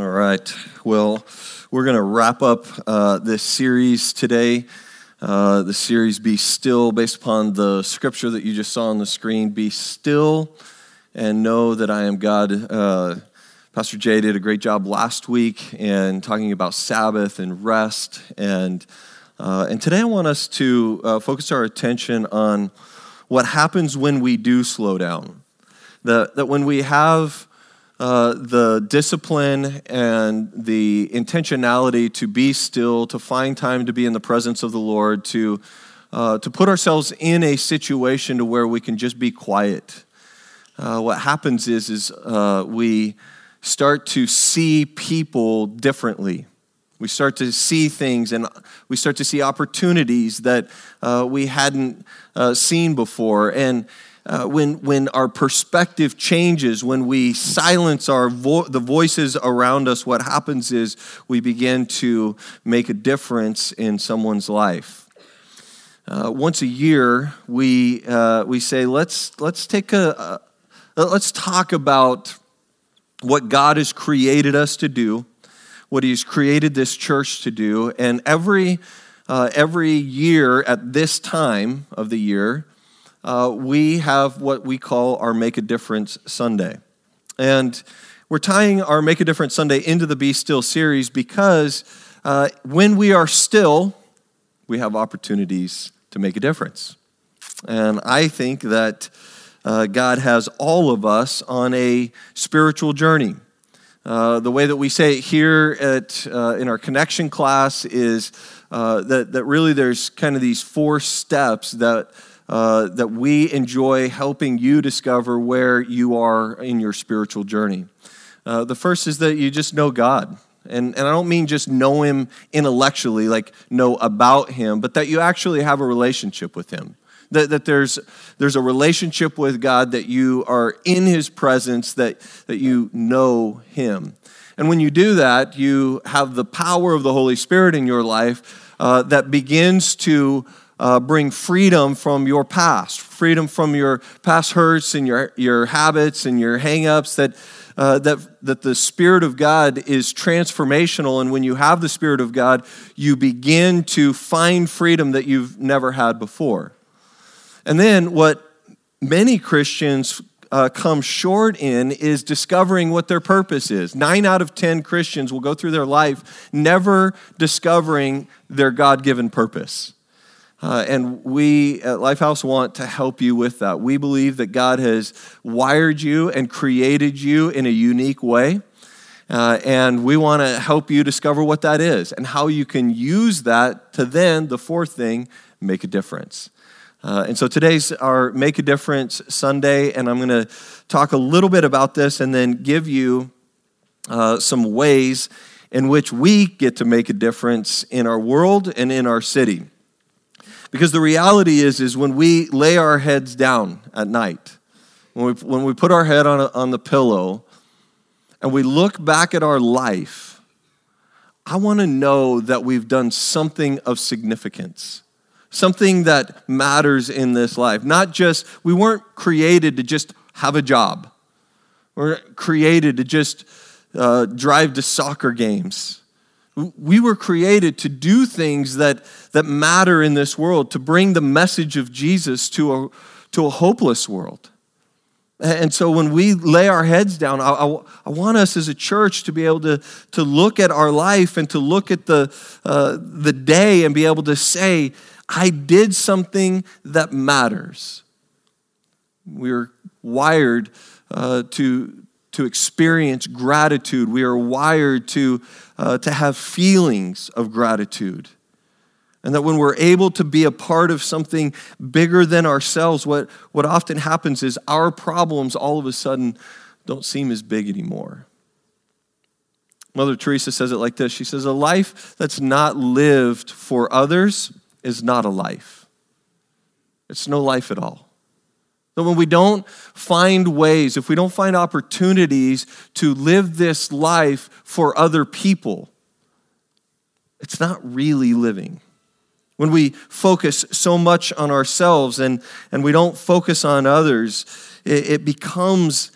All right. Well, we're going to wrap up uh, this series today. Uh, the series Be Still, based upon the scripture that you just saw on the screen. Be still and know that I am God. Uh, Pastor Jay did a great job last week in talking about Sabbath and rest. And, uh, and today I want us to uh, focus our attention on what happens when we do slow down. That, that when we have uh, the discipline and the intentionality to be still, to find time to be in the presence of the Lord, to, uh, to put ourselves in a situation to where we can just be quiet. Uh, what happens is, is uh, we start to see people differently. We start to see things and we start to see opportunities that uh, we hadn't seen before. And uh, when, when our perspective changes, when we silence our vo- the voices around us, what happens is we begin to make a difference in someone's life. Uh, once a year, we, uh, we say, let's, let's take a, a, let's talk about what God has created us to do, what He's created this church to do, and every, uh, every year at this time of the year, uh, we have what we call our Make a Difference Sunday. And we're tying our Make a Difference Sunday into the Be Still series because uh, when we are still, we have opportunities to make a difference. And I think that uh, God has all of us on a spiritual journey. Uh, the way that we say it here at, uh, in our connection class is uh, that, that really there's kind of these four steps that uh, that we enjoy helping you discover where you are in your spiritual journey. Uh, the first is that you just know God. And, and I don't mean just know Him intellectually, like know about Him, but that you actually have a relationship with Him. That, that there's, there's a relationship with God, that you are in His presence, that, that you know Him. And when you do that, you have the power of the Holy Spirit in your life uh, that begins to uh, bring freedom from your past, freedom from your past hurts and your, your habits and your hangups, that, uh, that, that the Spirit of God is transformational. And when you have the Spirit of God, you begin to find freedom that you've never had before. And then what many Christians uh, come short in is discovering what their purpose is. Nine out of 10 Christians will go through their life never discovering their God given purpose. Uh, and we at Lifehouse want to help you with that. We believe that God has wired you and created you in a unique way. Uh, and we want to help you discover what that is and how you can use that to then, the fourth thing, make a difference. Uh, and so today's our Make a Difference Sunday, and I'm going to talk a little bit about this and then give you uh, some ways in which we get to make a difference in our world and in our city. Because the reality is, is when we lay our heads down at night, when we, when we put our head on, a, on the pillow and we look back at our life, I want to know that we've done something of significance, something that matters in this life. Not just, we weren't created to just have a job, we're created to just uh, drive to soccer games we were created to do things that, that matter in this world, to bring the message of Jesus to a, to a hopeless world. And so when we lay our heads down, I, I, I, want us as a church to be able to, to look at our life and to look at the, uh, the day and be able to say, I did something that matters. We're wired uh, to, to experience gratitude. We are wired to uh, to have feelings of gratitude. And that when we're able to be a part of something bigger than ourselves, what, what often happens is our problems all of a sudden don't seem as big anymore. Mother Teresa says it like this She says, A life that's not lived for others is not a life, it's no life at all. So when we don't find ways, if we don't find opportunities to live this life for other people, it's not really living. When we focus so much on ourselves and, and we don't focus on others, it, it becomes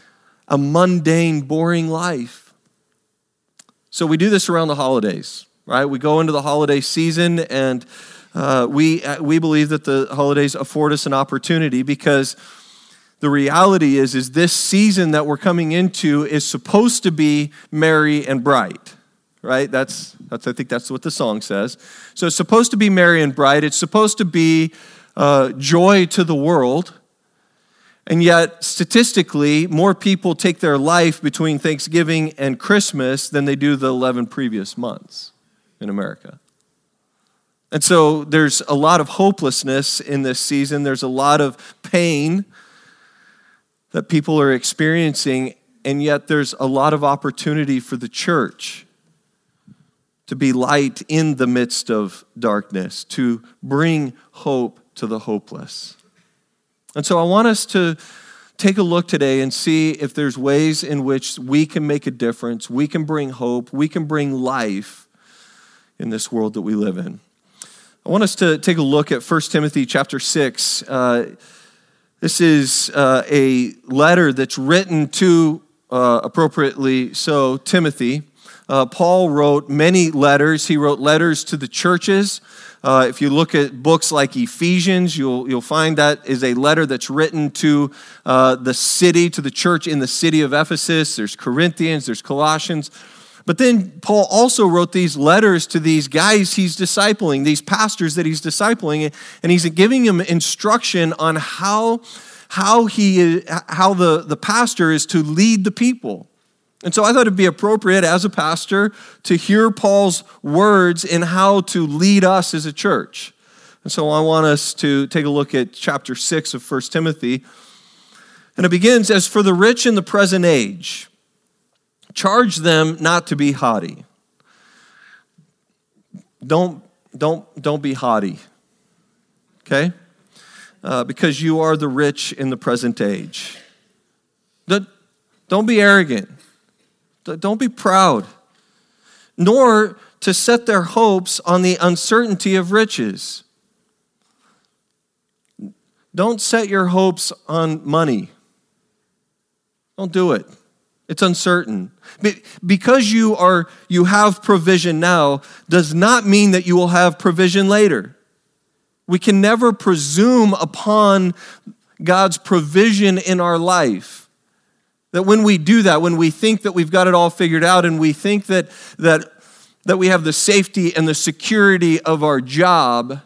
a mundane, boring life. So we do this around the holidays, right? We go into the holiday season and uh, we, uh, we believe that the holidays afford us an opportunity because the reality is, is this season that we're coming into is supposed to be merry and bright, right? That's, that's I think that's what the song says. So it's supposed to be merry and bright. It's supposed to be uh, joy to the world. And yet, statistically, more people take their life between Thanksgiving and Christmas than they do the 11 previous months in America. And so there's a lot of hopelessness in this season. There's a lot of pain that people are experiencing, and yet there's a lot of opportunity for the church to be light in the midst of darkness, to bring hope to the hopeless. And so I want us to take a look today and see if there's ways in which we can make a difference, we can bring hope, we can bring life in this world that we live in. I want us to take a look at 1 Timothy chapter 6. Uh, this is uh, a letter that's written to, uh, appropriately so, Timothy. Uh, Paul wrote many letters. He wrote letters to the churches. Uh, if you look at books like Ephesians, you'll, you'll find that is a letter that's written to uh, the city, to the church in the city of Ephesus. There's Corinthians, there's Colossians. But then Paul also wrote these letters to these guys he's discipling, these pastors that he's discipling, and he's giving them instruction on how, how, he, how the, the pastor is to lead the people. And so I thought it'd be appropriate as a pastor to hear Paul's words in how to lead us as a church. And so I want us to take a look at chapter 6 of 1 Timothy. And it begins as for the rich in the present age, charge them not to be haughty. Don't, don't, don't be haughty, okay? Uh, because you are the rich in the present age. Don't be arrogant. Don't be proud, nor to set their hopes on the uncertainty of riches. Don't set your hopes on money. Don't do it. It's uncertain. Because you are you have provision now does not mean that you will have provision later. We can never presume upon God's provision in our life. That when we do that, when we think that we've got it all figured out and we think that, that, that we have the safety and the security of our job,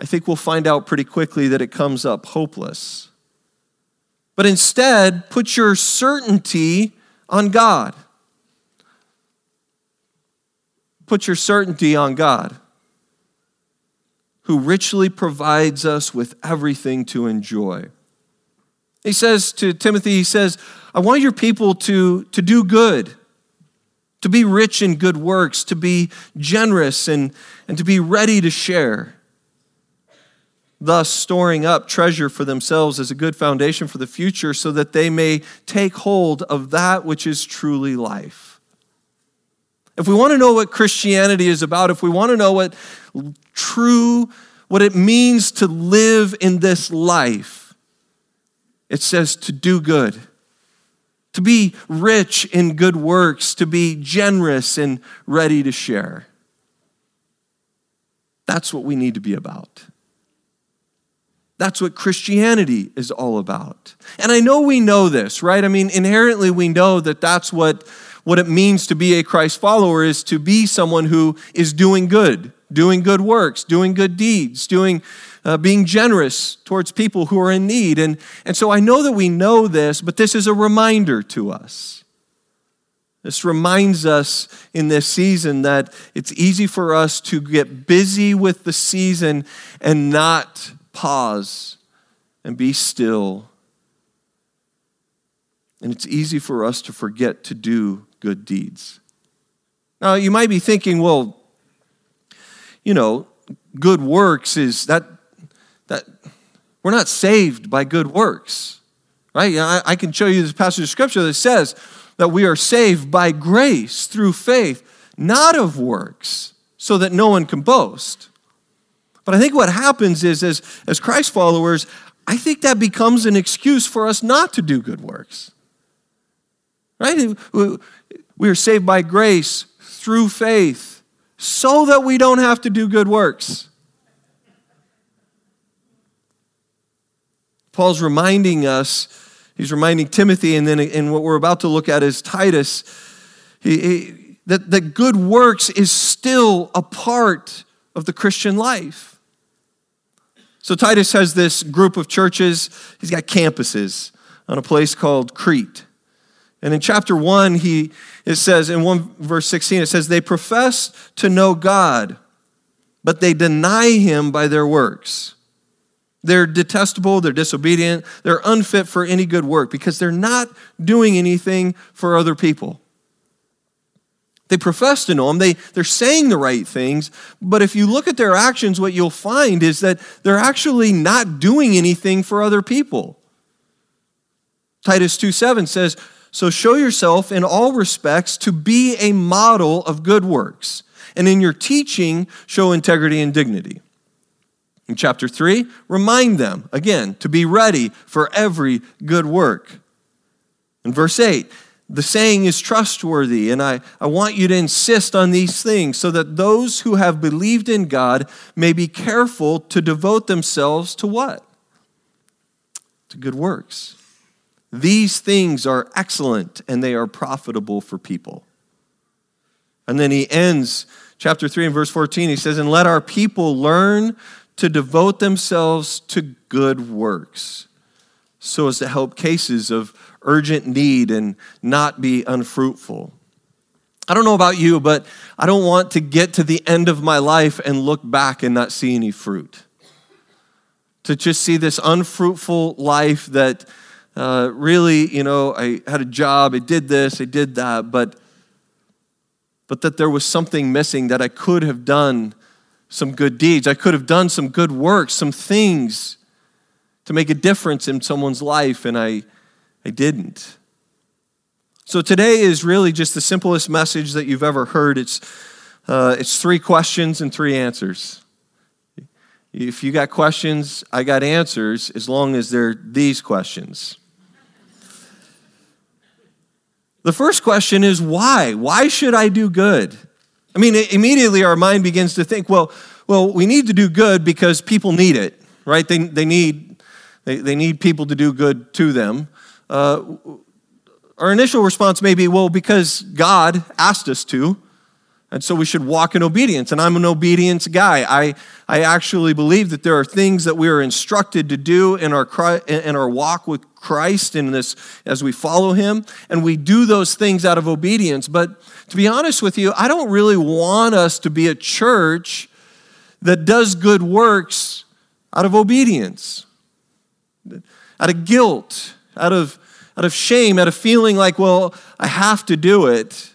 I think we'll find out pretty quickly that it comes up hopeless. But instead, put your certainty on God. Put your certainty on God, who richly provides us with everything to enjoy. He says to Timothy, he says, I want your people to, to do good, to be rich in good works, to be generous, and, and to be ready to share. Thus, storing up treasure for themselves as a good foundation for the future so that they may take hold of that which is truly life. If we want to know what Christianity is about, if we want to know what true, what it means to live in this life, it says to do good, to be rich in good works, to be generous and ready to share. That's what we need to be about. That's what Christianity is all about. And I know we know this, right? I mean, inherently we know that that's what, what it means to be a Christ follower is to be someone who is doing good, doing good works, doing good deeds, doing uh, being generous towards people who are in need. And, and so I know that we know this, but this is a reminder to us. This reminds us in this season that it's easy for us to get busy with the season and not pause and be still. And it's easy for us to forget to do good deeds. Now, you might be thinking, well, you know, good works is that that we're not saved by good works, right? I, I can show you this passage of scripture that says that we are saved by grace through faith, not of works, so that no one can boast. But I think what happens is, as, as Christ followers, I think that becomes an excuse for us not to do good works. Right? We are saved by grace through faith so that we don't have to do good works. Paul's reminding us, he's reminding Timothy, and then in what we're about to look at is Titus, he, he, that, that good works is still a part of the Christian life. So Titus has this group of churches, he's got campuses on a place called Crete. And in chapter 1, he, it says, in 1 verse 16, it says, They profess to know God, but they deny him by their works. They're detestable, they're disobedient, they're unfit for any good work because they're not doing anything for other people. They profess to know him, they, they're saying the right things, but if you look at their actions, what you'll find is that they're actually not doing anything for other people. Titus 2 7 says, So show yourself in all respects to be a model of good works, and in your teaching, show integrity and dignity. In chapter 3, remind them, again, to be ready for every good work. In verse 8, the saying is trustworthy, and I, I want you to insist on these things so that those who have believed in God may be careful to devote themselves to what? To good works. These things are excellent and they are profitable for people. And then he ends chapter 3 and verse 14. He says, And let our people learn to devote themselves to good works so as to help cases of urgent need and not be unfruitful. I don't know about you, but I don't want to get to the end of my life and look back and not see any fruit. To just see this unfruitful life that uh, really, you know, I had a job, I did this, I did that, but, but that there was something missing that I could have done some good deeds. I could have done some good works, some things to make a difference in someone's life, and I, I didn't. So today is really just the simplest message that you've ever heard. It's, uh, it's three questions and three answers. If you got questions, I got answers, as long as they're these questions. The first question is why? Why should I do good? I mean, immediately our mind begins to think, well, well, we need to do good because people need it, right? They, they, need, they, they need people to do good to them. Uh, our initial response may be, well, because God asked us to, and so we should walk in obedience. And I'm an obedience guy. I, I actually believe that there are things that we are instructed to do in our, in our walk with Christ in this as we follow him. And we do those things out of obedience. But to be honest with you, I don't really want us to be a church that does good works out of obedience, out of guilt, out of, out of shame, out of feeling like, well, I have to do it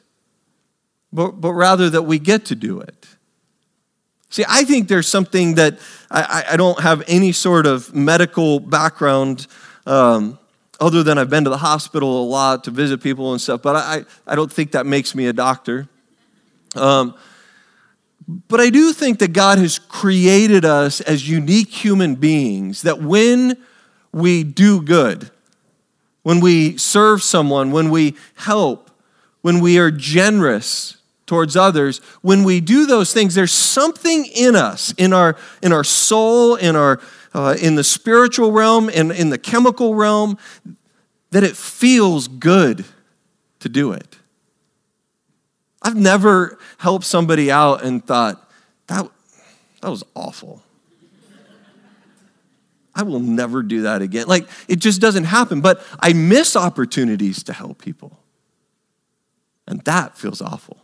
but, but rather that we get to do it. See, I think there's something that I, I don't have any sort of medical background um, other than I've been to the hospital a lot to visit people and stuff, but I, I don't think that makes me a doctor. Um, but I do think that God has created us as unique human beings, that when we do good, when we serve someone, when we help, when we are generous, towards others, when we do those things, there's something in us, in our, in our soul, in, our, uh, in the spiritual realm, and in the chemical realm, that it feels good to do it. I've never helped somebody out and thought, that, that was awful. I will never do that again. Like, it just doesn't happen. But I miss opportunities to help people. And that feels awful.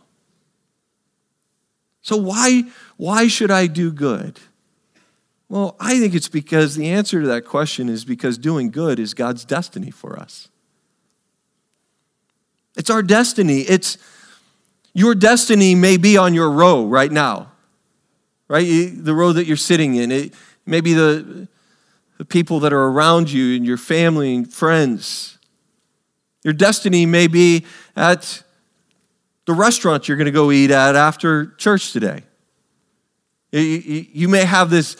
So why, why should I do good? Well, I think it's because the answer to that question is because doing good is God's destiny for us. It's our destiny. It's your destiny may be on your row right now, right? The row that you're sitting in. It may be the, the people that are around you and your family and friends. Your destiny may be at the restaurant you're going to go eat at after church today. You may have this,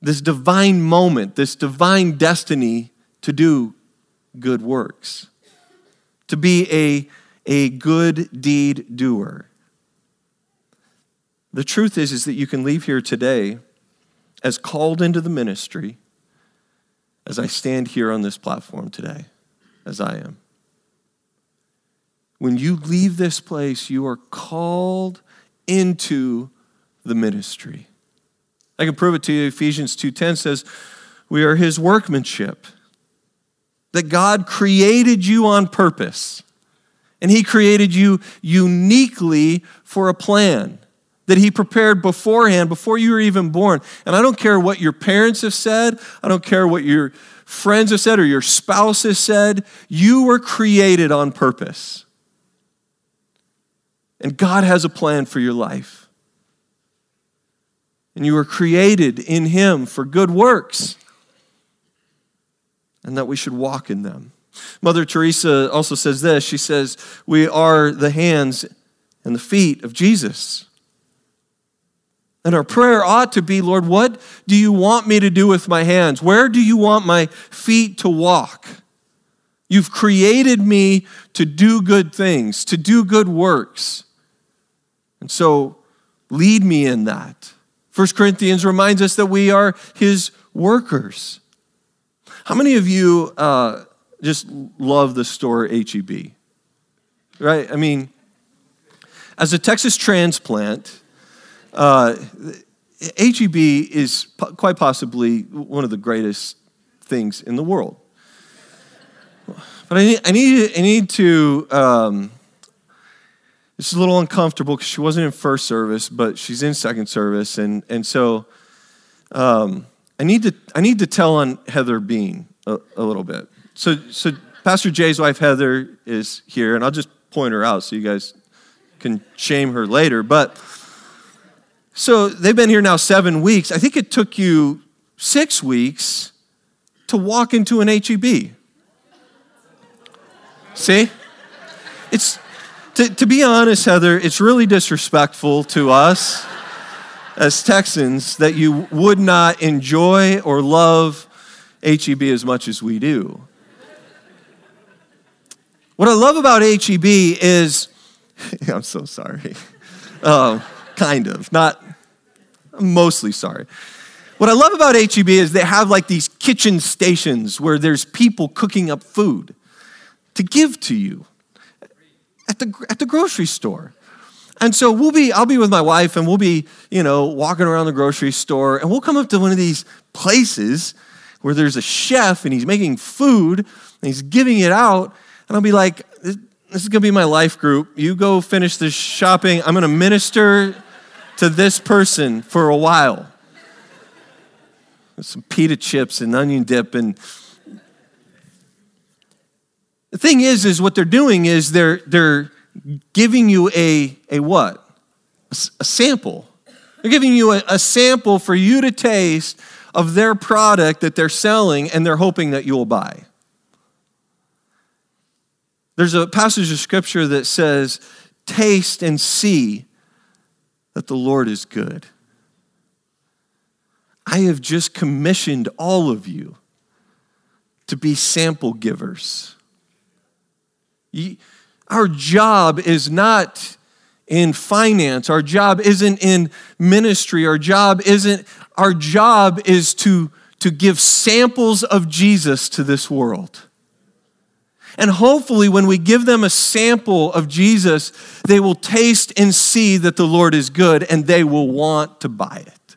this divine moment, this divine destiny to do good works, to be a, a good deed doer. The truth is, is that you can leave here today as called into the ministry as I stand here on this platform today, as I am. When you leave this place, you are called into the ministry. I can prove it to you. Ephesians 2:10 says, "We are his workmanship." That God created you on purpose. And he created you uniquely for a plan that he prepared beforehand, before you were even born. And I don't care what your parents have said, I don't care what your friends have said or your spouse has said, you were created on purpose. And God has a plan for your life. And you were created in him for good works, and that we should walk in them. Mother Teresa also says this she says, We are the hands and the feet of Jesus. And our prayer ought to be, Lord, what do you want me to do with my hands? Where do you want my feet to walk? You've created me to do good things, to do good works. And so lead me in that. 1 Corinthians reminds us that we are his workers. How many of you uh, just love the store HEB? Right? I mean, as a Texas transplant, uh, HEB is quite possibly one of the greatest things in the world. But I need, I need, I need to, um, is a little uncomfortable because she wasn't in first service, but she's in second service. And, and so um, I, need to, I need to tell on Heather Bean a, a little bit. So, so Pastor Jay's wife, Heather, is here, and I'll just point her out so you guys can shame her later. But so they've been here now seven weeks. I think it took you six weeks to walk into an HEB. See? It's, to, to be honest, Heather, it's really disrespectful to us as Texans that you would not enjoy or love HEB as much as we do. What I love about HEB is, I'm so sorry. Um, kind of, not mostly sorry. What I love about HEB is they have like these kitchen stations where there's people cooking up food to give to you at the, at the grocery store. And so we'll be, I'll be with my wife and we'll be, you know, walking around the grocery store and we'll come up to one of these places where there's a chef and he's making food and he's giving it out. And I'll be like, this is going to be my life group. You go finish this shopping. I'm going to minister to this person for a while. Some pita chips and onion dip and the thing is is what they're doing is they're they're giving you a a what? A, sample. They're giving you a, a sample for you to taste of their product that they're selling and they're hoping that you'll buy. There's a passage of scripture that says, Taste and see that the Lord is good. I have just commissioned all of you to be sample givers. Our job is not in finance, our job isn't in ministry, our job isn't, our job is to, to give samples of Jesus to this world. And hopefully, when we give them a sample of Jesus, they will taste and see that the Lord is good and they will want to buy it.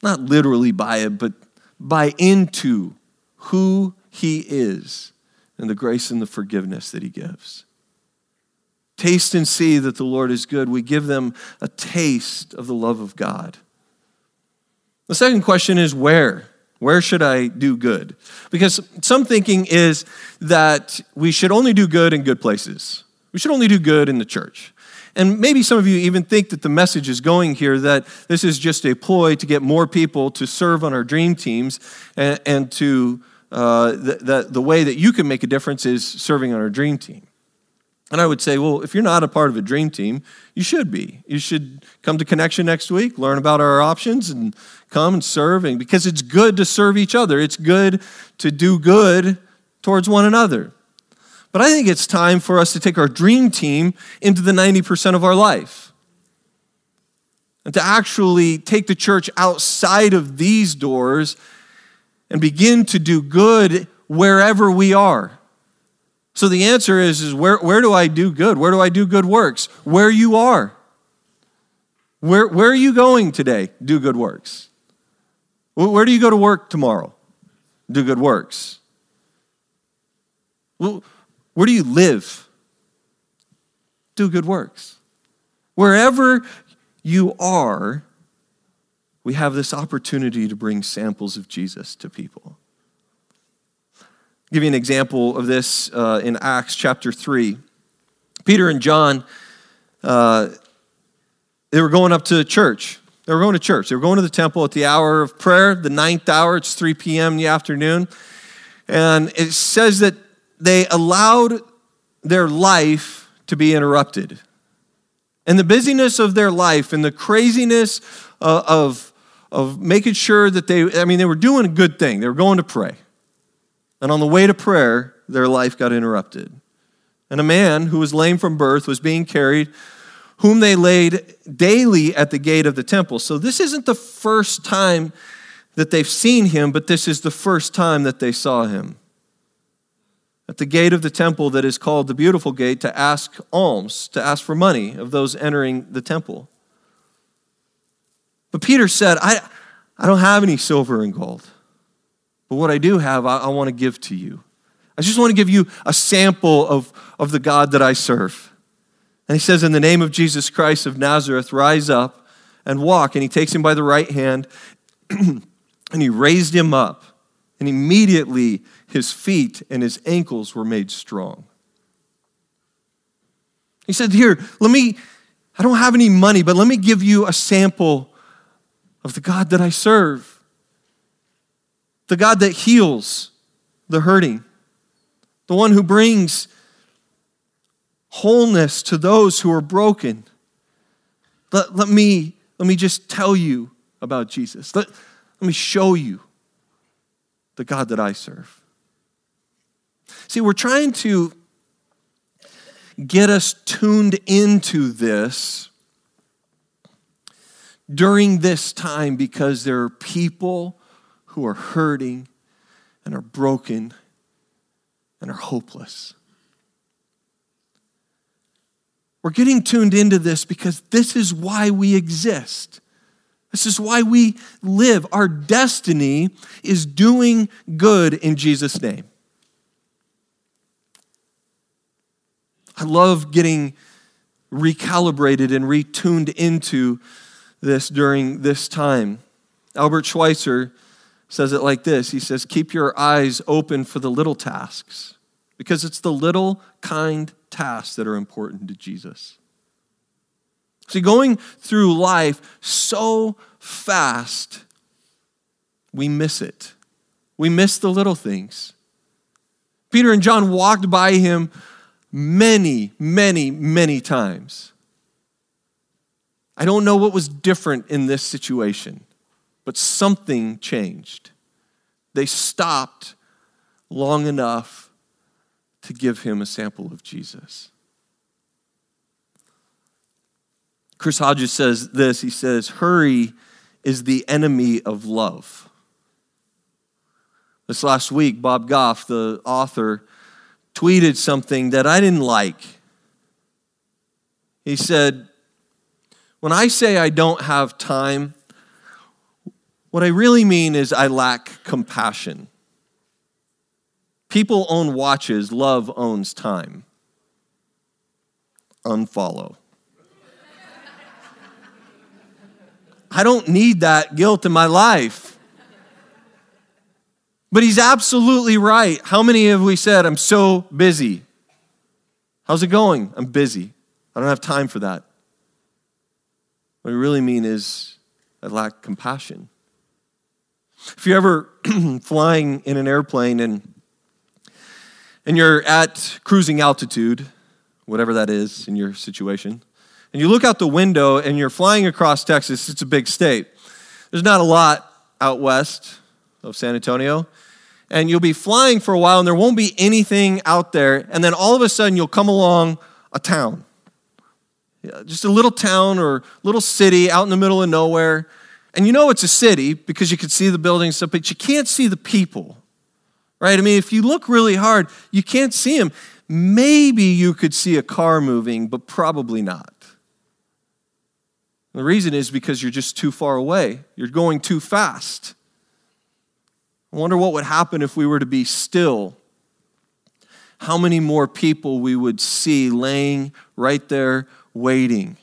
Not literally buy it, but buy into who He is and the grace and the forgiveness that He gives. Taste and see that the Lord is good. We give them a taste of the love of God. The second question is where? Where should I do good? Because some thinking is that we should only do good in good places. We should only do good in the church. And maybe some of you even think that the message is going here that this is just a ploy to get more people to serve on our dream teams and, and to uh, the, the, the way that you can make a difference is serving on our dream team. And I would say, well, if you're not a part of a dream team, you should be. You should come to Connection next week, learn about our options, and come and serve. And because it's good to serve each other, it's good to do good towards one another. But I think it's time for us to take our dream team into the 90% of our life. And to actually take the church outside of these doors and begin to do good wherever we are. So the answer is, is where, where do I do good? Where do I do good works? Where you are. Where, where are you going today? Do good works. Where do you go to work tomorrow? Do good works. Where do you live? Do good works. Wherever you are, we have this opportunity to bring samples of Jesus to people. I'll give you an example of this uh, in Acts chapter 3. Peter and John, uh, they were going up to church. They were going to church. They were going to the temple at the hour of prayer, the ninth hour. It's 3 p.m. in the afternoon. And it says that they allowed their life to be interrupted. And the busyness of their life and the craziness uh, of, of making sure that they, I mean, they were doing a good thing. They were going to pray. And on the way to prayer, their life got interrupted. And a man who was lame from birth was being carried, whom they laid daily at the gate of the temple. So this isn't the first time that they've seen him, but this is the first time that they saw him at the gate of the temple that is called the Beautiful Gate to ask alms, to ask for money of those entering the temple. But Peter said, I, I don't have any silver and gold, but what I do have, I, I want to give to you. I just want to give you a sample of, of the God that I serve. And he says, In the name of Jesus Christ of Nazareth, rise up and walk. And he takes him by the right hand and he raised him up. And immediately his feet and his ankles were made strong. He said, Here, let me, I don't have any money, but let me give you a sample of the God that I serve. The God that heals the hurting, the one who brings wholeness to those who are broken. Let, let, me, let me just tell you about Jesus. Let, let me show you the God that I serve. See, we're trying to get us tuned into this during this time because there are people who are hurting and are broken and are hopeless. We're getting tuned into this because this is why we exist. This is why we live. Our destiny is doing good in Jesus' name. I love getting recalibrated and retuned into this during this time. Albert Schweitzer says it like this He says, Keep your eyes open for the little tasks, because it's the little kind tasks that are important to Jesus. See, going through life so fast, we miss it. We miss the little things. Peter and John walked by him many, many, many times. I don't know what was different in this situation, but something changed. They stopped long enough to give him a sample of Jesus. Chris Hodges says this he says, Hurry is the enemy of love. This last week, Bob Goff, the author, tweeted something that I didn't like. He said, When I say I don't have time, what I really mean is I lack compassion. People own watches, love owns time. Unfollow. I don't need that guilt in my life. But he's absolutely right. How many have we said, I'm so busy? How's it going? I'm busy. I don't have time for that. What we really mean is, I lack compassion. If you're ever flying in an airplane and, and you're at cruising altitude, whatever that is in your situation, and you look out the window and you're flying across Texas, it's a big state. There's not a lot out west of San Antonio. and you'll be flying for a while and there won't be anything out there. And then all of a sudden you'll come along a town. Just a little town or little city out in the middle of nowhere. And you know it's a city because you can see the buildings, but you can't see the people. Right? I mean, if you look really hard, you can't see them. Maybe you could see a car moving, but probably not. The reason is because you're just too far away. You're going too fast. I wonder what would happen if we were to be still. How many more people we would see laying right there waiting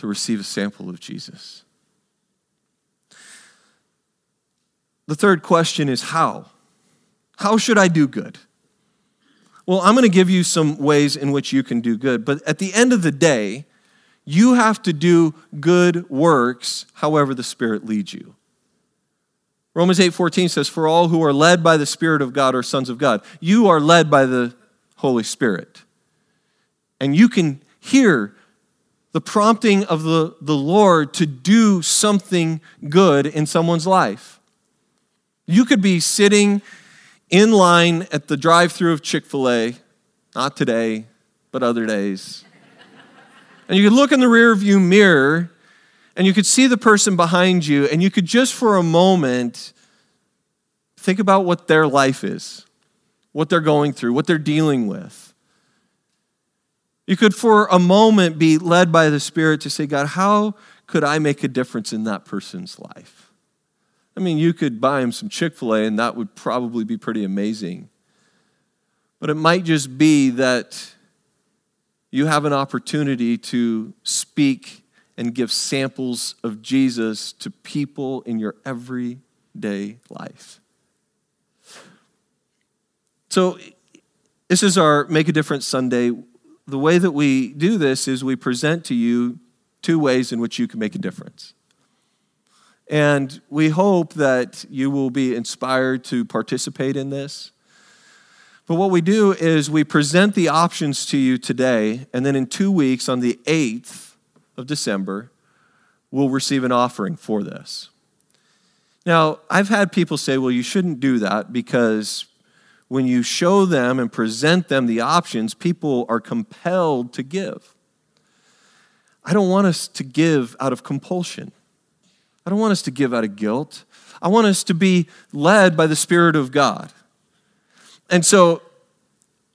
to receive a sample of Jesus. The third question is how? How should I do good? Well, I'm going to give you some ways in which you can do good, but at the end of the day, you have to do good works however the Spirit leads you. Romans 8:14 says for all who are led by the spirit of God are sons of God. You are led by the Holy Spirit. And you can hear the prompting of the, the Lord to do something good in someone's life. You could be sitting in line at the drive-through of Chick-fil-A, not today, but other days. And you could look in the rear view mirror and you could see the person behind you, and you could just for a moment think about what their life is, what they're going through, what they're dealing with. You could for a moment be led by the Spirit to say, God, how could I make a difference in that person's life? I mean, you could buy him some Chick fil A, and that would probably be pretty amazing. But it might just be that you have an opportunity to speak and give samples of Jesus to people in your everyday life. So, this is our Make a Difference Sunday. The way that we do this is we present to you two ways in which you can make a difference. And we hope that you will be inspired to participate in this. But what we do is we present the options to you today, and then in two weeks, on the 8th of December, we'll receive an offering for this. Now, I've had people say, well, you shouldn't do that because when you show them and present them the options, people are compelled to give. I don't want us to give out of compulsion. I don't want us to give out of guilt. I want us to be led by the Spirit of God. And so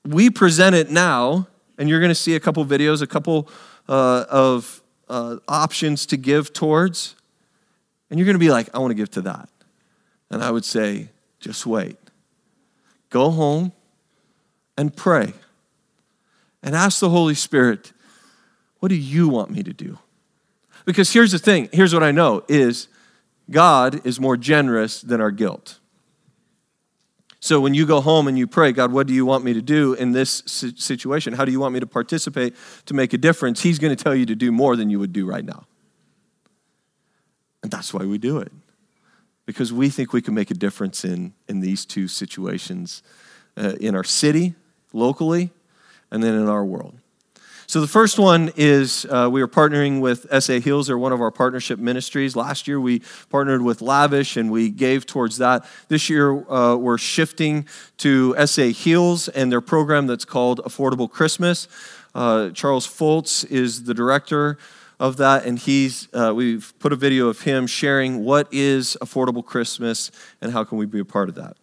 we present it now, and you're going to see a couple videos, a couple uh, of uh, options to give towards. And you're going to be like, I want to give to that. And I would say, just wait. Go home and pray and ask the Holy Spirit, what do you want me to do? Because here's the thing, here's what I know is God is more generous than our guilt. So when you go home and you pray, God, what do you want me to do in this situation? How do you want me to participate to make a difference? He's going to tell you to do more than you would do right now. And that's why we do it. Because we think we can make a difference in, in these two situations uh, in our city, locally, and then in our world. So the first one is uh, we are partnering with SA Heals. They're one of our partnership ministries. Last year we partnered with Lavish and we gave towards that. This year uh, we're shifting to SA Heals and their program that's called Affordable Christmas. Uh, Charles Foltz is the director of that, and he's uh, we've put a video of him sharing what is Affordable Christmas and how can we be a part of that.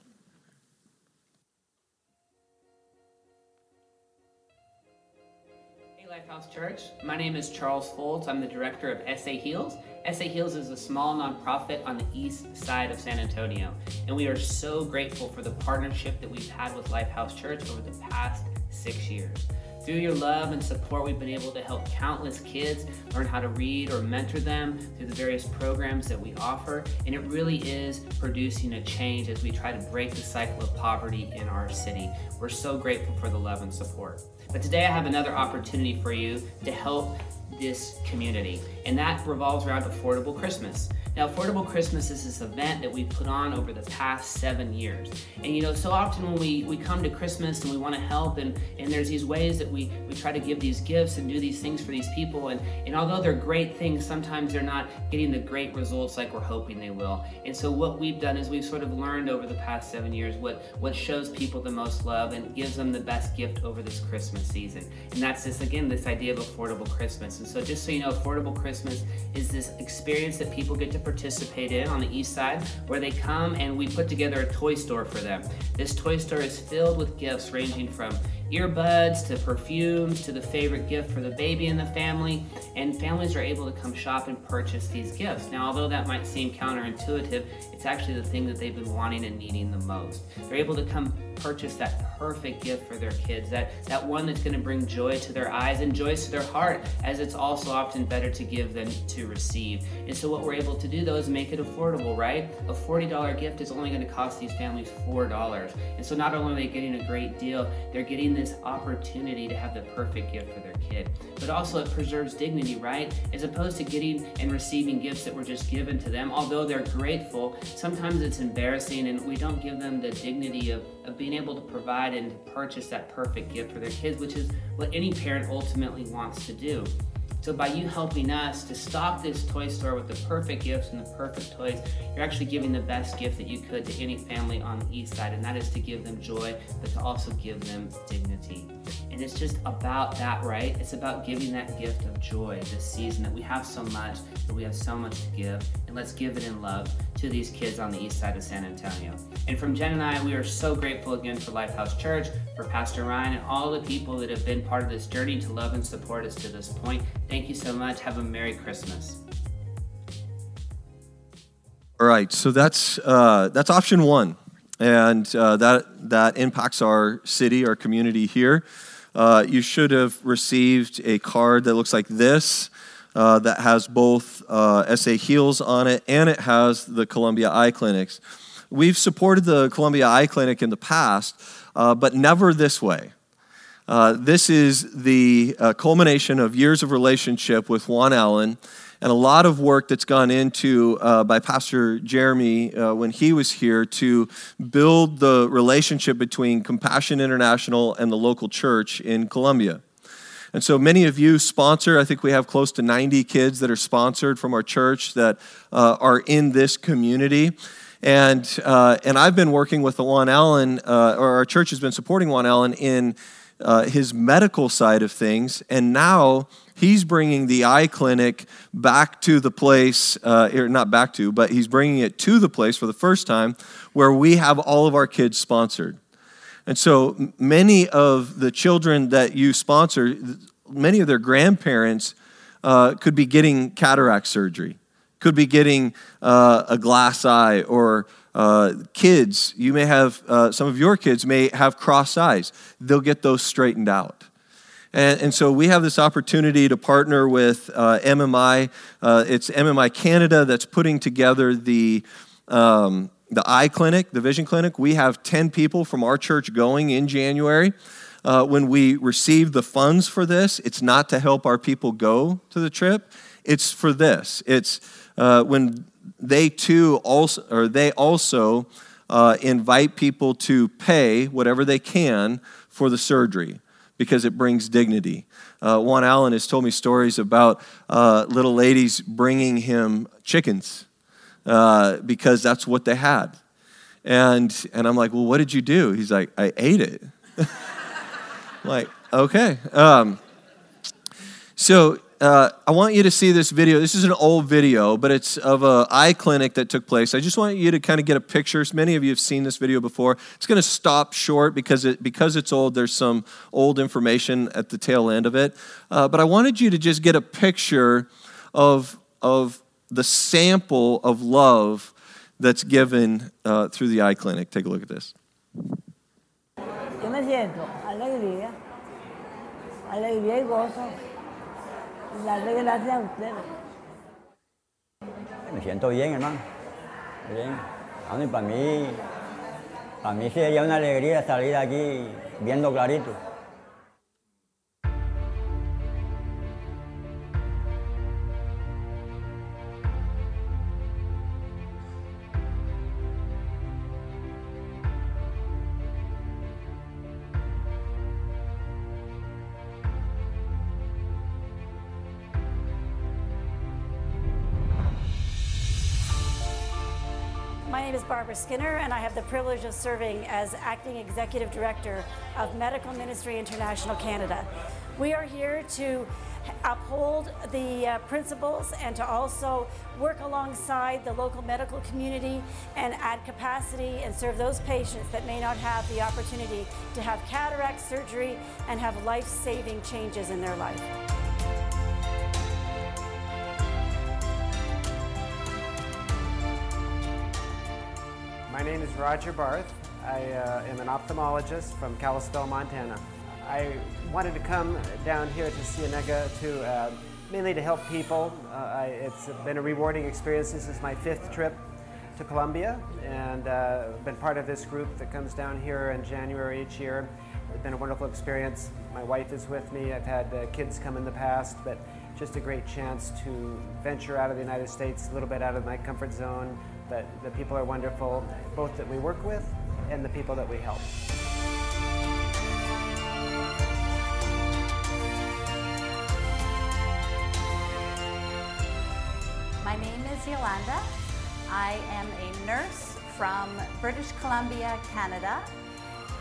Church. My name is Charles Foltz. I'm the director of SA Heals. SA Heals is a small nonprofit on the east side of San Antonio, and we are so grateful for the partnership that we've had with Lifehouse Church over the past six years. Through your love and support, we've been able to help countless kids learn how to read or mentor them through the various programs that we offer. And it really is producing a change as we try to break the cycle of poverty in our city. We're so grateful for the love and support. But today I have another opportunity for you to help this community, and that revolves around Affordable Christmas. Now, Affordable Christmas is this event that we've put on over the past seven years. And you know, so often when we, we come to Christmas and we want to help, and, and there's these ways that we, we try to give these gifts and do these things for these people. And, and although they're great things, sometimes they're not getting the great results like we're hoping they will. And so, what we've done is we've sort of learned over the past seven years what, what shows people the most love and gives them the best gift over this Christmas season. And that's this, again, this idea of affordable Christmas. And so, just so you know, affordable Christmas is this experience that people get to participate in on the east side where they come and we put together a toy store for them. This toy store is filled with gifts ranging from earbuds to perfumes to the favorite gift for the baby in the family, and families are able to come shop and purchase these gifts. Now, although that might seem counterintuitive, it's actually the thing that they've been wanting and needing the most. They're able to come purchase that perfect gift for their kids, that, that one that's going to bring joy to their eyes and joy to their heart, as it's also often better to give than to receive. And so, what we're able to do though is make it affordable, right? A $40 gift is only going to cost these families $4. And so, not only are they getting a great deal, they're getting this opportunity to have the perfect gift for their kid. But also, it preserves dignity, right? As opposed to getting and receiving gifts that were just given to them, although they're grateful, sometimes it's embarrassing and we don't give them the dignity of, of being able to provide and to purchase that perfect gift for their kids, which is what any parent ultimately wants to do. So by you helping us to stock this toy store with the perfect gifts and the perfect toys, you're actually giving the best gift that you could to any family on the east side, and that is to give them joy, but to also give them dignity. And it's just about that, right? It's about giving that gift of joy this season that we have so much, that we have so much to give, and let's give it in love to these kids on the east side of San Antonio. And from Jen and I, we are so grateful again for Lifehouse Church, for Pastor Ryan, and all the people that have been part of this journey to love and support us to this point. Thank you so much. Have a Merry Christmas. All right, so that's uh, that's option one, and uh, that that impacts our city, our community here. Uh, you should have received a card that looks like this. Uh, that has both uh, SA Heals on it and it has the Colombia Eye Clinics. We've supported the Colombia Eye Clinic in the past, uh, but never this way. Uh, this is the uh, culmination of years of relationship with Juan Allen and a lot of work that's gone into uh, by Pastor Jeremy uh, when he was here to build the relationship between Compassion International and the local church in Colombia. And so many of you sponsor. I think we have close to 90 kids that are sponsored from our church that uh, are in this community. And, uh, and I've been working with the Juan Allen, uh, or our church has been supporting Juan Allen in uh, his medical side of things, and now he's bringing the eye clinic back to the place, uh, or not back to, but he's bringing it to the place for the first time where we have all of our kids sponsored. And so many of the children that you sponsor, many of their grandparents uh, could be getting cataract surgery, could be getting uh, a glass eye or uh, kids, you may have, uh, some of your kids may have cross eyes. They'll get those straightened out. And, and so we have this opportunity to partner with uh, MMI. Uh, it's MMI Canada that's putting together the, um, the eye clinic, the vision clinic. We have 10 people from our church going in January. Uh, when we receive the funds for this, it's not to help our people go to the trip, it's for this. It's uh, when they too also, or they also uh, invite people to pay whatever they can for the surgery because it brings dignity. Uh, Juan Allen has told me stories about uh, little ladies bringing him chickens uh, because that's what they had. And, and I'm like, well, what did you do? He's like, I ate it. like, okay. Um, so uh, I want you to see this video. This is an old video, but it's of an eye clinic that took place. I just want you to kind of get a picture. Many of you have seen this video before. It's going to stop short because it because it's old. There's some old information at the tail end of it, uh, but I wanted you to just get a picture of of the sample of love that's given uh, through the eye clinic. Take a look at this. Yo me siento alegría, alegría y gozo. Darle gracias a ustedes. Me siento bien, hermano. Bien. Bueno, y para mí, para mí sería una alegría salir aquí viendo clarito. Barbara Skinner, and I have the privilege of serving as Acting Executive Director of Medical Ministry International Canada. We are here to uphold the uh, principles and to also work alongside the local medical community and add capacity and serve those patients that may not have the opportunity to have cataract surgery and have life saving changes in their life. My name is Roger Barth. I uh, am an ophthalmologist from Kalispell, Montana. I wanted to come down here to Ciénaga to uh, mainly to help people. Uh, I, it's been a rewarding experience. This is my fifth trip to Colombia and uh, been part of this group that comes down here in January each year. It's been a wonderful experience. My wife is with me. I've had uh, kids come in the past, but just a great chance to venture out of the United States, a little bit out of my comfort zone. But the people are wonderful, both that we work with and the people that we help. My name is Yolanda. I am a nurse from British Columbia, Canada.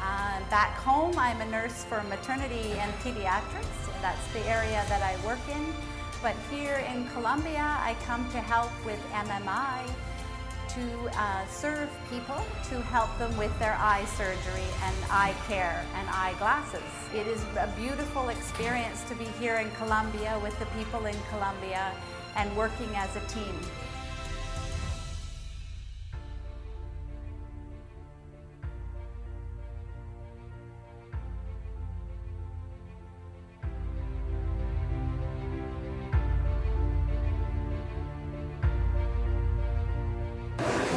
Uh, back home, I'm a nurse for maternity and pediatrics. That's the area that I work in. But here in Colombia, I come to help with MMI to uh, serve people to help them with their eye surgery and eye care and eyeglasses. It is a beautiful experience to be here in Colombia with the people in Colombia and working as a team.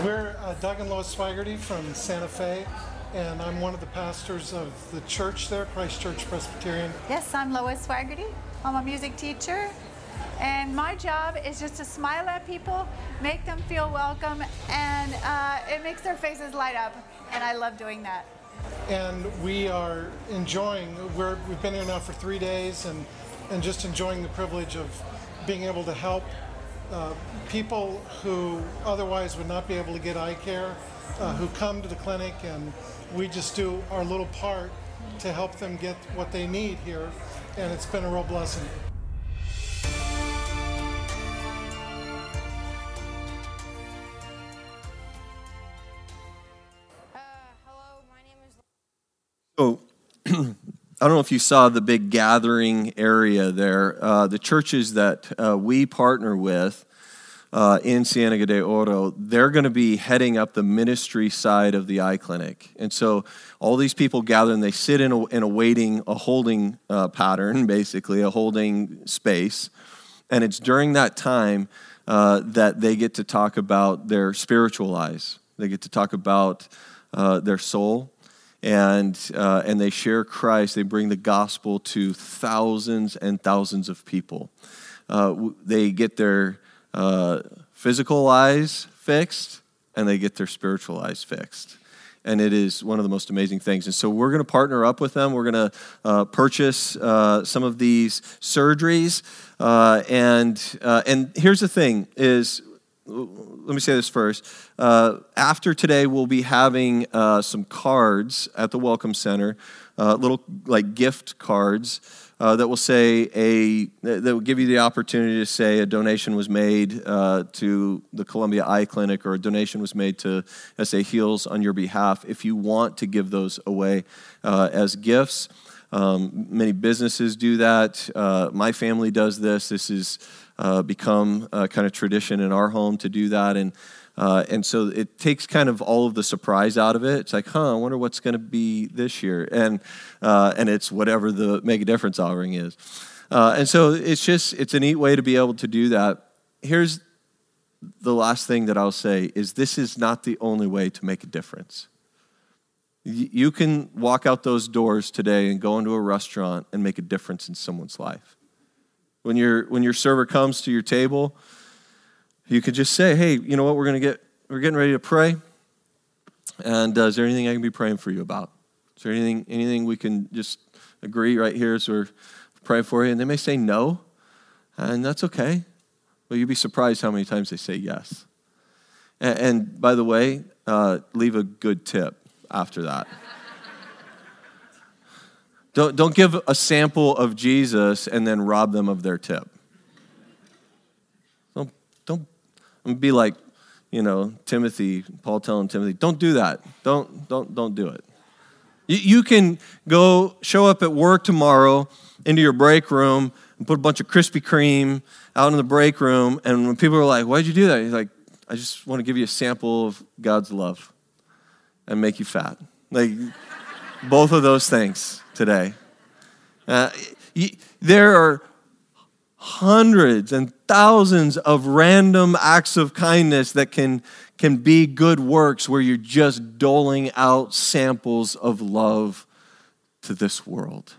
We're uh, Doug and Lois Swigerty from Santa Fe, and I'm one of the pastors of the church there, Christ Church Presbyterian. Yes, I'm Lois Swaggerty. I'm a music teacher. And my job is just to smile at people, make them feel welcome, and uh, it makes their faces light up. And I love doing that. And we are enjoying, we're, we've been here now for three days and, and just enjoying the privilege of being able to help uh, people who otherwise would not be able to get eye care, uh, who come to the clinic, and we just do our little part to help them get what they need here. And it's been a real blessing. I don't know if you saw the big gathering area there. Uh, the churches that uh, we partner with uh, in Ciénaga de Oro, they're going to be heading up the ministry side of the eye clinic. And so all these people gather and they sit in a, in a waiting, a holding uh, pattern, basically, a holding space. And it's during that time uh, that they get to talk about their spiritual eyes, they get to talk about uh, their soul and uh, and they share Christ. They bring the gospel to thousands and thousands of people. Uh, they get their uh, physical eyes fixed, and they get their spiritual eyes fixed. And it is one of the most amazing things. And so we're going to partner up with them. We're going to uh, purchase uh, some of these surgeries. Uh, and and here's the thing: is let me say this first. Uh, after today, we'll be having uh, some cards at the Welcome Center, uh, little like gift cards uh, that will say a that will give you the opportunity to say a donation was made uh, to the Colombia Eye Clinic or a donation was made to SA Heals on your behalf. If you want to give those away uh, as gifts. Um, many businesses do that. my family does this. This is uh, become a kind of tradition in our home to do that. And, uh, and so it takes kind of all of the surprise out of it. It's like, huh, I wonder what's going to be this year. And, uh, and it's whatever the Make a Difference offering is. Uh, and so it's just, it's a neat way to be able to do that. Here's the last thing that I'll say is this is not the only way to make a difference. You can walk out those doors today and go into a restaurant and make a difference in someone's life. When, your when your server comes to your table, you could just say, hey, you know what, we're going to get, we're getting ready to pray. And uh, is there anything I can be praying for you about? Is there anything, anything we can just agree right here as we're praying for you? And they may say no, and that's okay. But you'd be surprised how many times they say yes. And, and by the way, uh, leave a good tip after that. Don't, don't give a sample of Jesus and then rob them of their tip. Don't, don't be like, you know, Timothy, Paul telling Timothy, don't do that. Don't, don't, don't do it. You, you can go show up at work tomorrow into your break room and put a bunch of Krispy Kreme out in the break room. And when people are like, why'd you do that? He's like, I just want to give you a sample of God's love and make you fat. Like, both of those things today. Uh, there are hundreds and thousands of random acts of kindness that can, can be good works where you're just doling out samples of love to this world.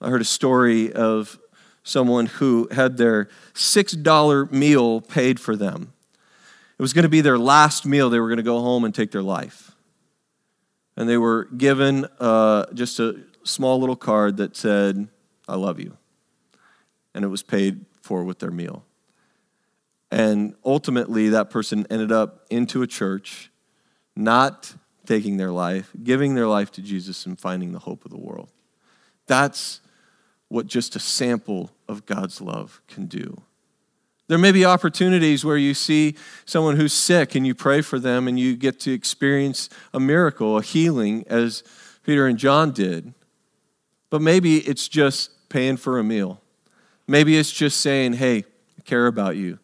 I heard a story of someone who had their $6 meal paid for them. It was going to be their last meal. They were going to go home and take their life. And they were given uh, just a small little card that said, I love you. And it was paid for with their meal. And ultimately, that person ended up into a church, not taking their life, giving their life to Jesus, and finding the hope of the world. That's what just a sample of God's love can do. There may be opportunities where you see someone who's sick and you pray for them and you get to experience a miracle, a healing, as Peter and John did. But maybe it's just paying for a meal. Maybe it's just saying, hey, I care about you.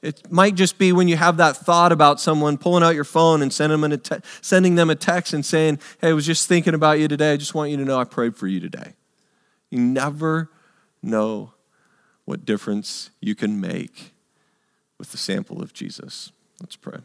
It might just be when you have that thought about someone pulling out your phone and sending them, te- sending them a text and saying, hey, I was just thinking about you today. I just want you to know I prayed for you today. You never know what difference you can make with the sample of Jesus. Let's pray.